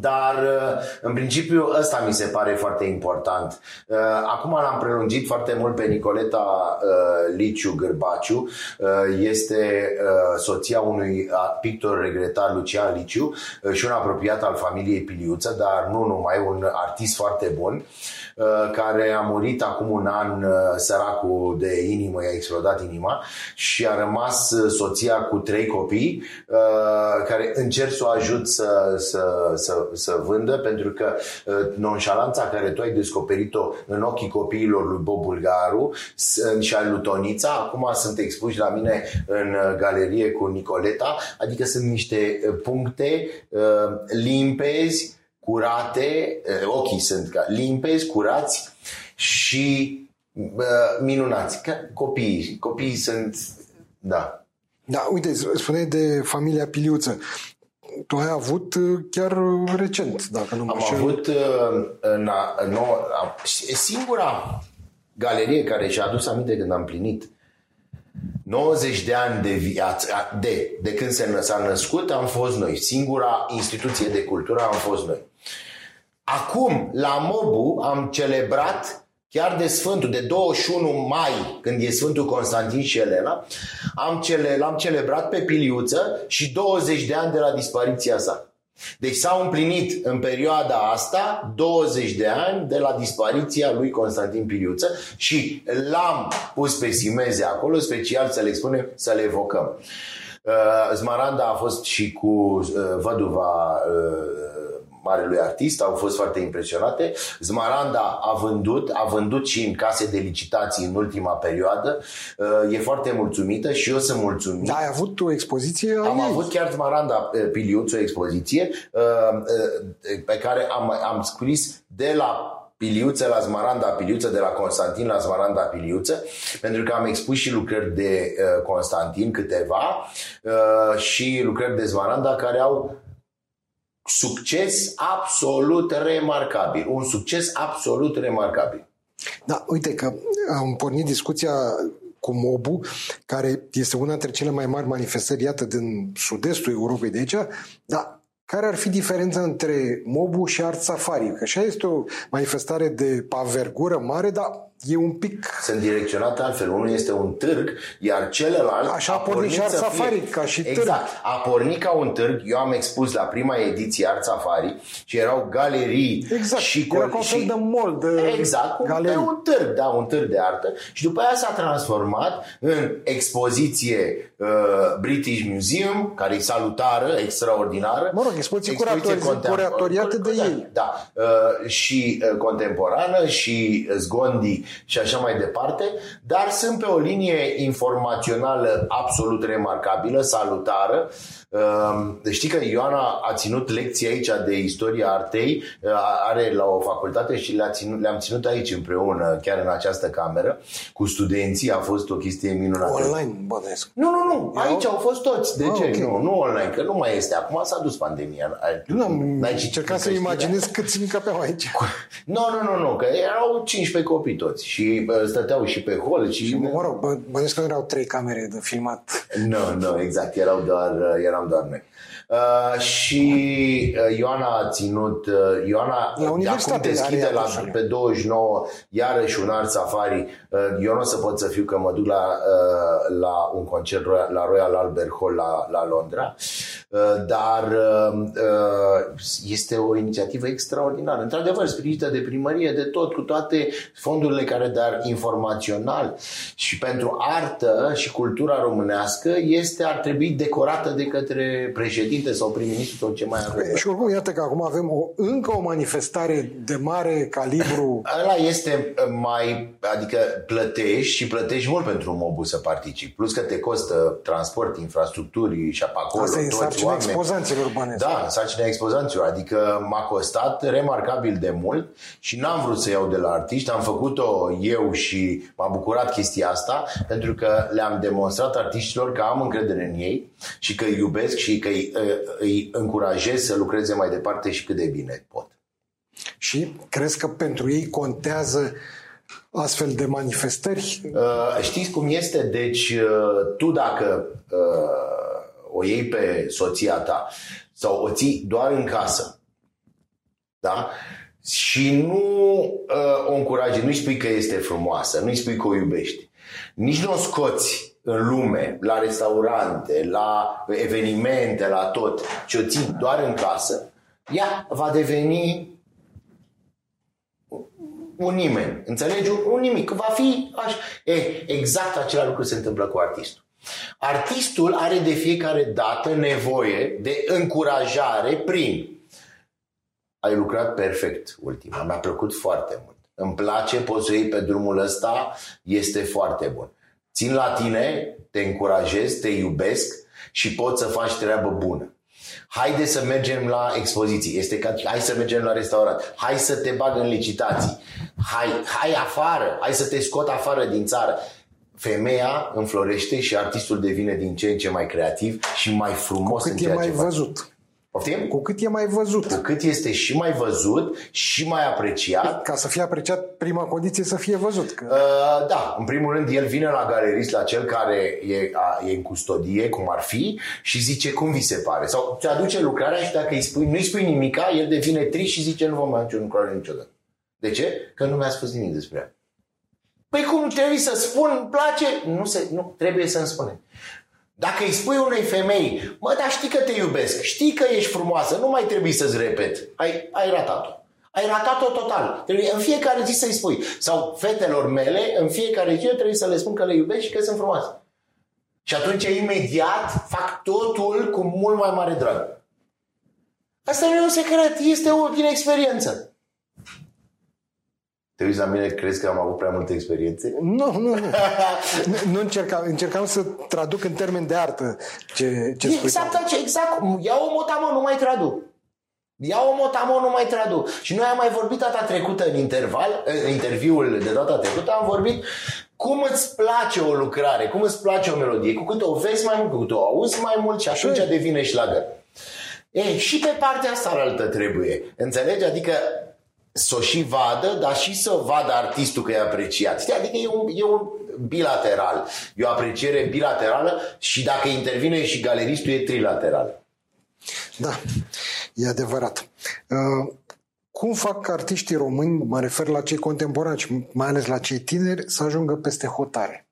dar, uh, în principiu, ăsta mi se pare foarte important. Uh, acum l-am prelungit foarte mult pe Nicoleta uh, Liciu Gârbaciu. Este soția unui pictor regretar, Lucian Liciu, și un apropiat al familiei Piliuță, dar nu numai, un artist foarte bun. Uh, care a murit acum un an, uh, săracul de inimă, i-a explodat inima și a rămas uh, soția cu trei copii care încerc să o ajut să, să, să, să vândă pentru că nonșalanța care tu ai descoperit-o în ochii copiilor lui Bob Bulgaru și al lui Tonița, acum sunt expuși la mine în galerie cu Nicoleta, adică sunt niște puncte limpezi curate, eh, ochii sunt ca limpezi, curați și minunați. Ca copiii, copiii sunt, da. Da, uite, spuneai de familia Piliuță. Tu ai avut eh, chiar recent, dacă nu mă Am avut uh, în, în, în, singura galerie care și-a adus aminte când am plinit 90 de ani de viață, de, de când se, s-a născut, am fost noi. Singura instituție de cultură am fost noi. Acum, la Mobu, am celebrat chiar de Sfântul, de 21 mai, când e Sfântul Constantin și Elena, am cele, l-am celebrat pe Piliuță și 20 de ani de la dispariția sa. Deci s-au împlinit în perioada asta 20 de ani de la dispariția lui Constantin Piliuță și l-am pus pe simeze acolo, special să le spunem, să le evocăm. Uh, Zmaranda a fost și cu uh, văduva uh, marelui artist, au fost foarte impresionate. Zmaranda a vândut, a vândut și în case de licitații în ultima perioadă. Uh, e foarte mulțumită și eu sunt mulțumit. Da, ai avut o expoziție? Am ei. avut chiar Zmaranda uh, Piliuț, o expoziție uh, pe care am, am scris de la Piliuță la Zmaranda Piliuță, de la Constantin la Zmaranda Piliuță, pentru că am expus și lucrări de uh, Constantin câteva uh, și lucrări de Zmaranda care au succes absolut remarcabil. Un succes absolut remarcabil. Da, uite că am pornit discuția cu Mobu, care este una dintre cele mai mari manifestări, iată, din sud-estul Europei de aici, dar care ar fi diferența între Mobu și Art Safari? Că așa este o manifestare de pavergură mare, dar e un pic... Sunt direcționate altfel. Unul este un târg, iar celălalt... Așa a pornit și Art Safari, fie... ca și exact. târg. Exact. A pornit ca un târg. Eu am expus la prima ediție Art Safari și erau galerii exact. și... Era ca un fel de mall de Exact. Galerii. Un, un târg, da, un târg de artă. Și după aia s-a transformat în expoziție uh, British Museum, care e salutară, extraordinară. Mă rog, expoziție, expoziție curatoriată de ei. Da. Uh, și uh, contemporană și zgondi și așa mai departe, dar sunt pe o linie informațională absolut remarcabilă, salutară, deci știi că Ioana a ținut lecții aici de istoria artei, are la o facultate și le-a ținut, le-am ținut aici împreună, chiar în această cameră, cu studenții, a fost o chestie minunată. Online, bănesc. Nu, nu, nu, aici au fost toți. De ah, ce? Okay. Nu, nu online, că nu mai este. Acum s-a dus pandemia. Nu am încercat să imaginez câți încăpeau aici. Nu, nu, nu, nu, că erau 15 copii toți și stăteau și pe hol. Și, și mă rog, bănesc că nu erau trei camere de filmat. Nu, nu, exact, erau doar, erau eram doar noi. Uh, și uh, Ioana a ținut, uh, Ioana la de acum deschide la, pe 29 iarăși un art safari. Uh, eu nu o să pot să fiu că mă duc la, uh, la un concert la Royal Albert Hall la, la Londra, uh, dar uh, uh, este o inițiativă extraordinară. Într-adevăr, sprijinită de primărie, de tot, cu toate fondurile care dar informațional și pentru artă și cultura românească este, ar trebui decorată de către președinte sau prim-ministru sau ce mai avem. Și oricum, iată că acum avem o, încă o manifestare de mare calibru. Ăla este mai, adică plătești și plătești mult pentru un mobul să participi. Plus că te costă transport, infrastructuri și acolo Asta e sarcina expozanților bănesc. Da, sarcina expozanților. Adică m-a costat remarcabil de mult și n-am vrut să iau de la artiști. Am făcut-o eu și m-a bucurat chestia asta pentru că le-am demonstrat artiștilor că am încredere în ei și că îi iubesc și că îi, îi încurajez să lucreze mai departe și cât de bine pot. Și crezi că pentru ei contează astfel de manifestări? Uh, știți cum este? Deci, uh, tu dacă uh, o iei pe soția ta sau o ții doar în casă, da? Și nu uh, o încuraji, nu-i spui că este frumoasă, nu-i spui că o iubești, nici nu o scoți în lume, la restaurante, la evenimente, la tot, ci o ții doar în casă, ea va deveni un nimeni. Înțelegi? Un, un nimic. Va fi așa. E, exact același lucru se întâmplă cu artistul. Artistul are de fiecare dată nevoie de încurajare prin ai lucrat perfect ultima. Mi-a plăcut foarte mult. Îmi place, poți să iei pe drumul ăsta, este foarte bun. Țin la tine, te încurajez, te iubesc și poți să faci treabă bună. Haide să mergem la expoziții. Este ca, hai să mergem la restaurant. Hai să te bag în licitații. Hai, hai afară. Hai să te scot afară din țară. Femeia înflorește și artistul devine din ce în ce mai creativ și mai frumos Cu cât în ceea e mai ce văzut. Face. Poftim? Cu cât e mai văzut. Cu cât este și mai văzut și mai apreciat. Ca să fie apreciat, prima condiție să fie văzut. Că... Uh, da, în primul rând el vine la galerist, la cel care e, a, e în custodie, cum ar fi, și zice cum vi se pare. Sau ți aduce lucrarea și dacă îi spui, nu-i spui nimica, el devine trist și zice nu vom mai face o lucrare niciodată. De ce? Că nu mi-a spus nimic despre ea. Păi cum trebuie să spun, îmi place? Nu, se, nu trebuie să-mi spune. Dacă îi spui unei femei, mă, dar știi că te iubesc, știi că ești frumoasă, nu mai trebuie să-ți repet, ai, ai ratat-o. Ai ratat-o total. Trebuie în fiecare zi să-i spui. Sau fetelor mele, în fiecare zi trebuie să le spun că le iubesc și că sunt frumoase. Și atunci imediat fac totul cu mult mai mare drag. Asta nu e un secret, este o din experiență. Te uiți la mine, crezi că am avut prea multe experiențe? Nu, nu, nu. nu încercam, încercam să traduc în termen de artă ce, ce Exact, ce, exact. Ia o motamă, nu mai traduc. Ia o motamă, nu mai traduc. Și noi am mai vorbit data trecută în interval, în interviul de data trecută, am vorbit cum îți place o lucrare, cum îți place o melodie. Cu cât o vezi mai mult, cu cât o auzi mai mult și atunci devine șlagăr. E, și pe partea asta altă trebuie. Înțelegi? Adică să o și vadă, dar și să vadă artistul că e apreciat. Știi? Adică e un, e un bilateral. E o apreciere bilaterală și dacă intervine și galeristul e trilateral. Da, e adevărat. Uh, cum fac artiștii români, mă refer la cei contemporani și mai ales la cei tineri, să ajungă peste hotare?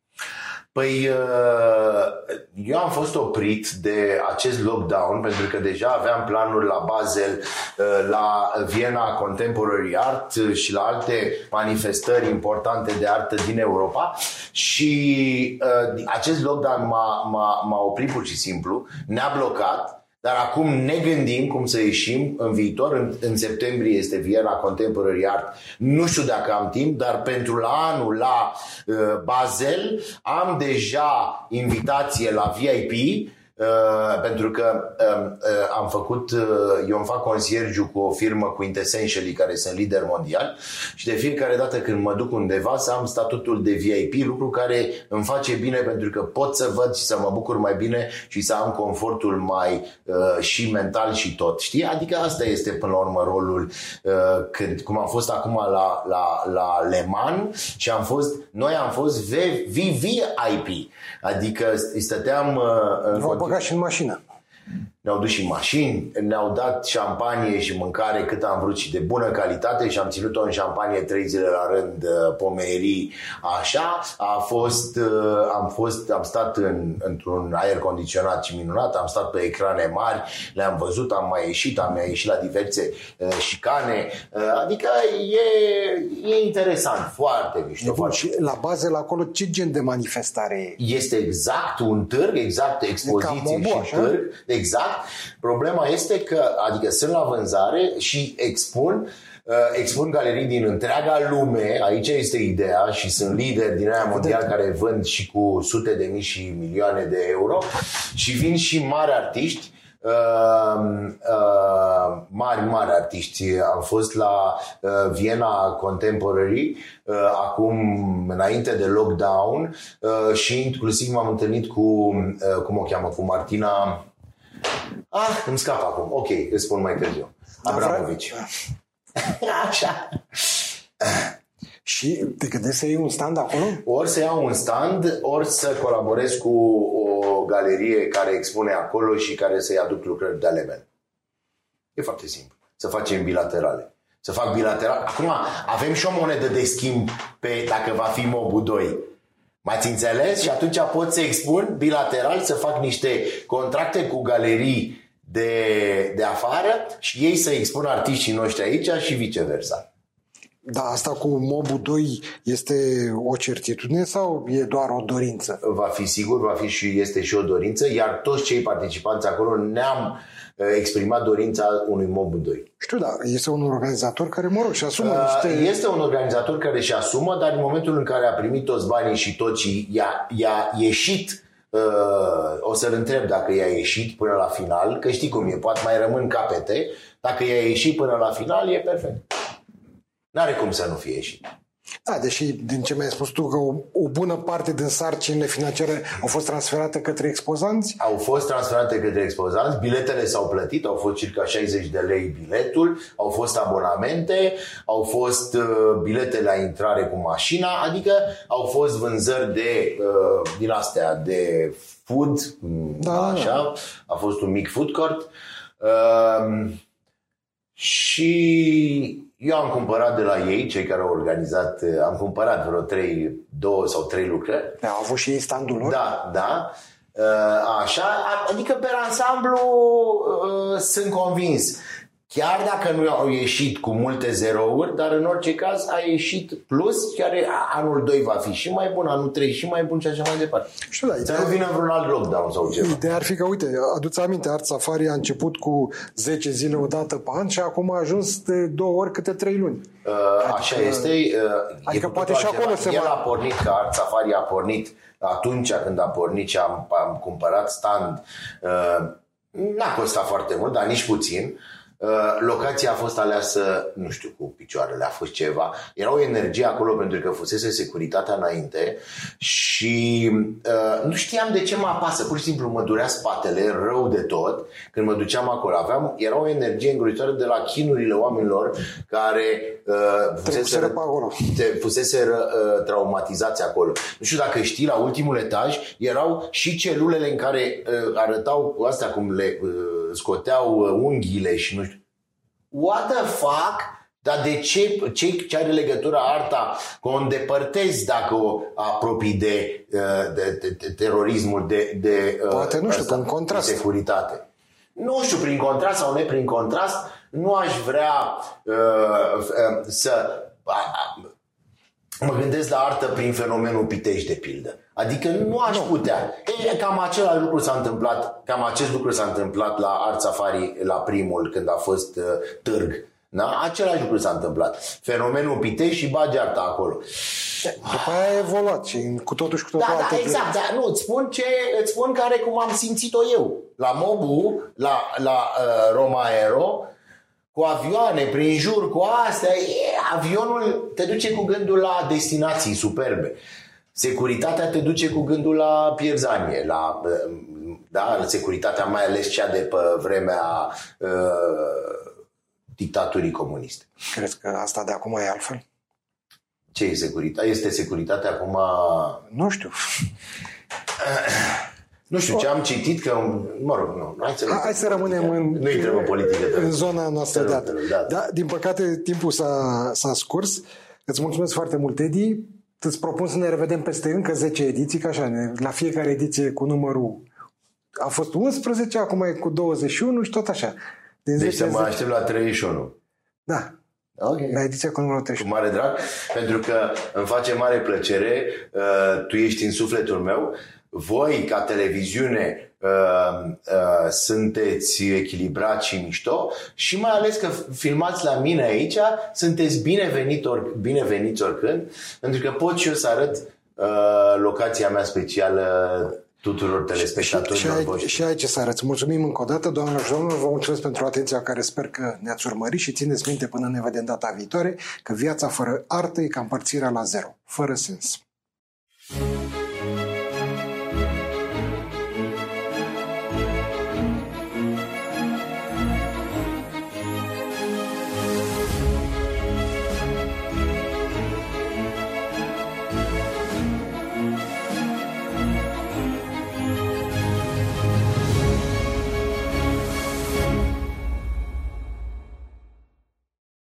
Păi uh, eu am fost oprit de acest lockdown pentru că deja aveam planuri la Basel, uh, la Viena Contemporary Art și la alte manifestări importante de artă din Europa. Și uh, acest lockdown m-a, m-a, m-a oprit pur și simplu, ne-a blocat dar acum ne gândim cum să ieșim în viitor. În, în septembrie este Viena Contemporary Art. Nu știu dacă am timp, dar pentru la anul la uh, Basel am deja invitație la VIP Uh, pentru că uh, uh, am făcut, uh, eu îmi fac conciergiu cu o firmă cu Intessentially care sunt lider mondial și de fiecare dată când mă duc undeva să am statutul de VIP, lucru care îmi face bine pentru că pot să văd și să mă bucur mai bine și să am confortul mai uh, și mental și tot, știi? Adică asta este până la urmă rolul uh, când, cum am fost acum la, la, la Le Mans și am fost, noi am fost VVIP, adică stăteam uh, în băgat și în mașină ne-au dus și mașini, ne-au dat șampanie și mâncare cât am vrut și de bună calitate și am ținut-o în șampanie trei zile la rând, uh, pomerii, așa. A fost, uh, am fost, am stat în, într-un aer condiționat și minunat, am stat pe ecrane mari, le-am văzut, am mai ieșit, am mai ieșit la diverse uh, șicane, adică e, e interesant, foarte mișto. Foarte. Și la bază la acolo ce gen de manifestare e? Este exact un târg, exact expoziție și târg, exact Problema este că, adică sunt la vânzare și expun uh, expun galerii din întreaga lume, aici este ideea și sunt lideri din aia mondial care vând și cu sute de mii și milioane de euro. Și vin și mari artiști Uh, uh, mari, mari artiști. Am fost la uh, Viena Contemporary uh, acum, înainte de lockdown uh, și inclusiv m-am întâlnit cu, uh, cum o cheamă, cu Martina Ah, îmi scap acum. Ok, îți spun mai târziu. Abramovici. Așa. Și te gândești să iei un stand acolo? Ori să iau un stand, ori să colaborez cu o galerie care expune acolo și care să-i aduc lucrări de ale mele. E foarte simplu. Să facem bilaterale. Să fac bilateral. Acum avem și o monedă de schimb pe dacă va fi Mobu 2 M-ați înțeles? Și atunci pot să expun bilateral, să fac niște contracte cu galerii de, de afară și ei să expun artiștii noștri aici și viceversa. Da, asta cu Mobu 2 este o certitudine sau e doar o dorință? Va fi sigur, va fi și este și o dorință, iar toți cei participanți acolo ne-am uh, exprimat dorința unui Mobu 2. Știu, da, este un organizator care, mă rog, și asumă uh, niște... Este un organizator care și asumă, dar în momentul în care a primit toți banii și tot și i-a, i-a ieșit Uh, o să-l întreb dacă i-a ieșit până la final, că știi cum e, poate mai rămân capete, dacă i-a ieșit până la final, e perfect. N-are cum să nu fie ieșit. Da, deși din ce mi-ai spus tu că o, o bună parte din sarcinile financiare au fost transferate către expozanți? Au fost transferate către expozanți, biletele s-au plătit, au fost circa 60 de lei biletul, au fost abonamente, au fost uh, bilete la intrare cu mașina, adică au fost vânzări de uh, din astea de food, da, da, așa, da. a fost un mic food court. Uh, și eu am cumpărat de la ei, cei care au organizat, am cumpărat vreo trei, două sau trei lucrări. Da, au avut și ei standul lor? Da, da. Uh, așa, adică pe ansamblu uh, sunt convins. Chiar dacă nu au ieșit cu multe zerouri, dar în orice caz a ieșit plus, chiar anul 2 va fi și mai bun, anul 3 și mai bun și așa mai departe. Știu, da, Să nu vină vreun alt lockdown sau ceva. Ideea ar fi că, uite, aduți aminte, Art Safari a început cu 10 zile o dată pe an și acum a ajuns de două ori câte 3 luni. Uh, adică, așa este. Uh, adică e poate și acolo se El a pornit, că Art Safari a pornit atunci când a pornit și am, am cumpărat stand. Uh, n-a costat foarte mult, dar nici puțin. Uh, locația a fost aleasă, nu știu, cu picioarele, a fost ceva. Era o energie acolo pentru că fusese securitatea înainte și uh, nu știam de ce mă apasă. Pur și simplu mă durea spatele rău de tot când mă duceam acolo. Aveam, era o energie îngrozitoare de la chinurile oamenilor care uh, fuseseră, acolo. Te, fuseseră uh, traumatizați acolo. Nu știu dacă știi, la ultimul etaj erau și celulele în care uh, arătau cu astea cum le uh, scoteau uh, unghiile și nu știu what the fuck? Dar de ce, ce, ce are legătură arta că o îndepărtezi dacă o apropii de, uh, de, de, de terorismul, de, de uh, Poate, nu știu, prin contrast. securitate? Nu știu, prin contrast sau ne prin contrast, nu aș vrea uh, uh, să... Uh, mă gândesc la artă prin fenomenul Pitești, de pildă. Adică nu aș putea. E, cam același lucru s-a întâmplat, cam acest lucru s-a întâmplat la Art Safari la primul, când a fost uh, târg. Da? Același lucru s-a întâmplat. Fenomenul Pitești și bagi arta acolo. După aia a evoluat și cu totul și cu totul Da, da, exact. Da, nu, îți spun, ce, îți spun care cum am simțit-o eu. La Mobu, la, la uh, Roma Aero, cu avioane prin jur, cu astea, e, avionul te duce cu gândul la destinații superbe. Securitatea te duce cu gândul la pierzanie, la, da, securitatea mai ales cea de pe vremea uh, dictaturii comuniste. Crezi că asta de acum e altfel? Ce e securitatea? Este securitatea acum... Nu știu. Nu știu ce am citit că, mă rog, nu, hai să, hai să rămânem în, nu intrăm în politică. În zona noastră de da, da. da, din păcate timpul s-a, s-a scurs. Îți mulțumesc foarte mult, Edi. Îți propun să ne revedem peste încă 10 ediții, ca așa, la fiecare ediție cu numărul a fost 11, acum e cu 21 și tot așa. Din deci să mă aștept la 31. Da. Okay. La ediția cu numărul 31. Cu mare drag, pentru că îmi face mare plăcere, uh, tu ești în sufletul meu, voi ca televiziune uh, uh, sunteți echilibrați și mișto și mai ales că filmați la mine aici, sunteți bineveniți, or, bineveniți oricând, pentru că pot și eu să arăt uh, locația mea specială tuturor telespectatorilor și, și, și, voștri. Și aici să arăți. Mulțumim încă o dată, doamnelor și domnilor, vă mulțumesc pentru atenția care sper că ne-ați urmărit și țineți minte până ne vedem data viitoare că viața fără artă e ca împărțirea la zero, fără sens. thank you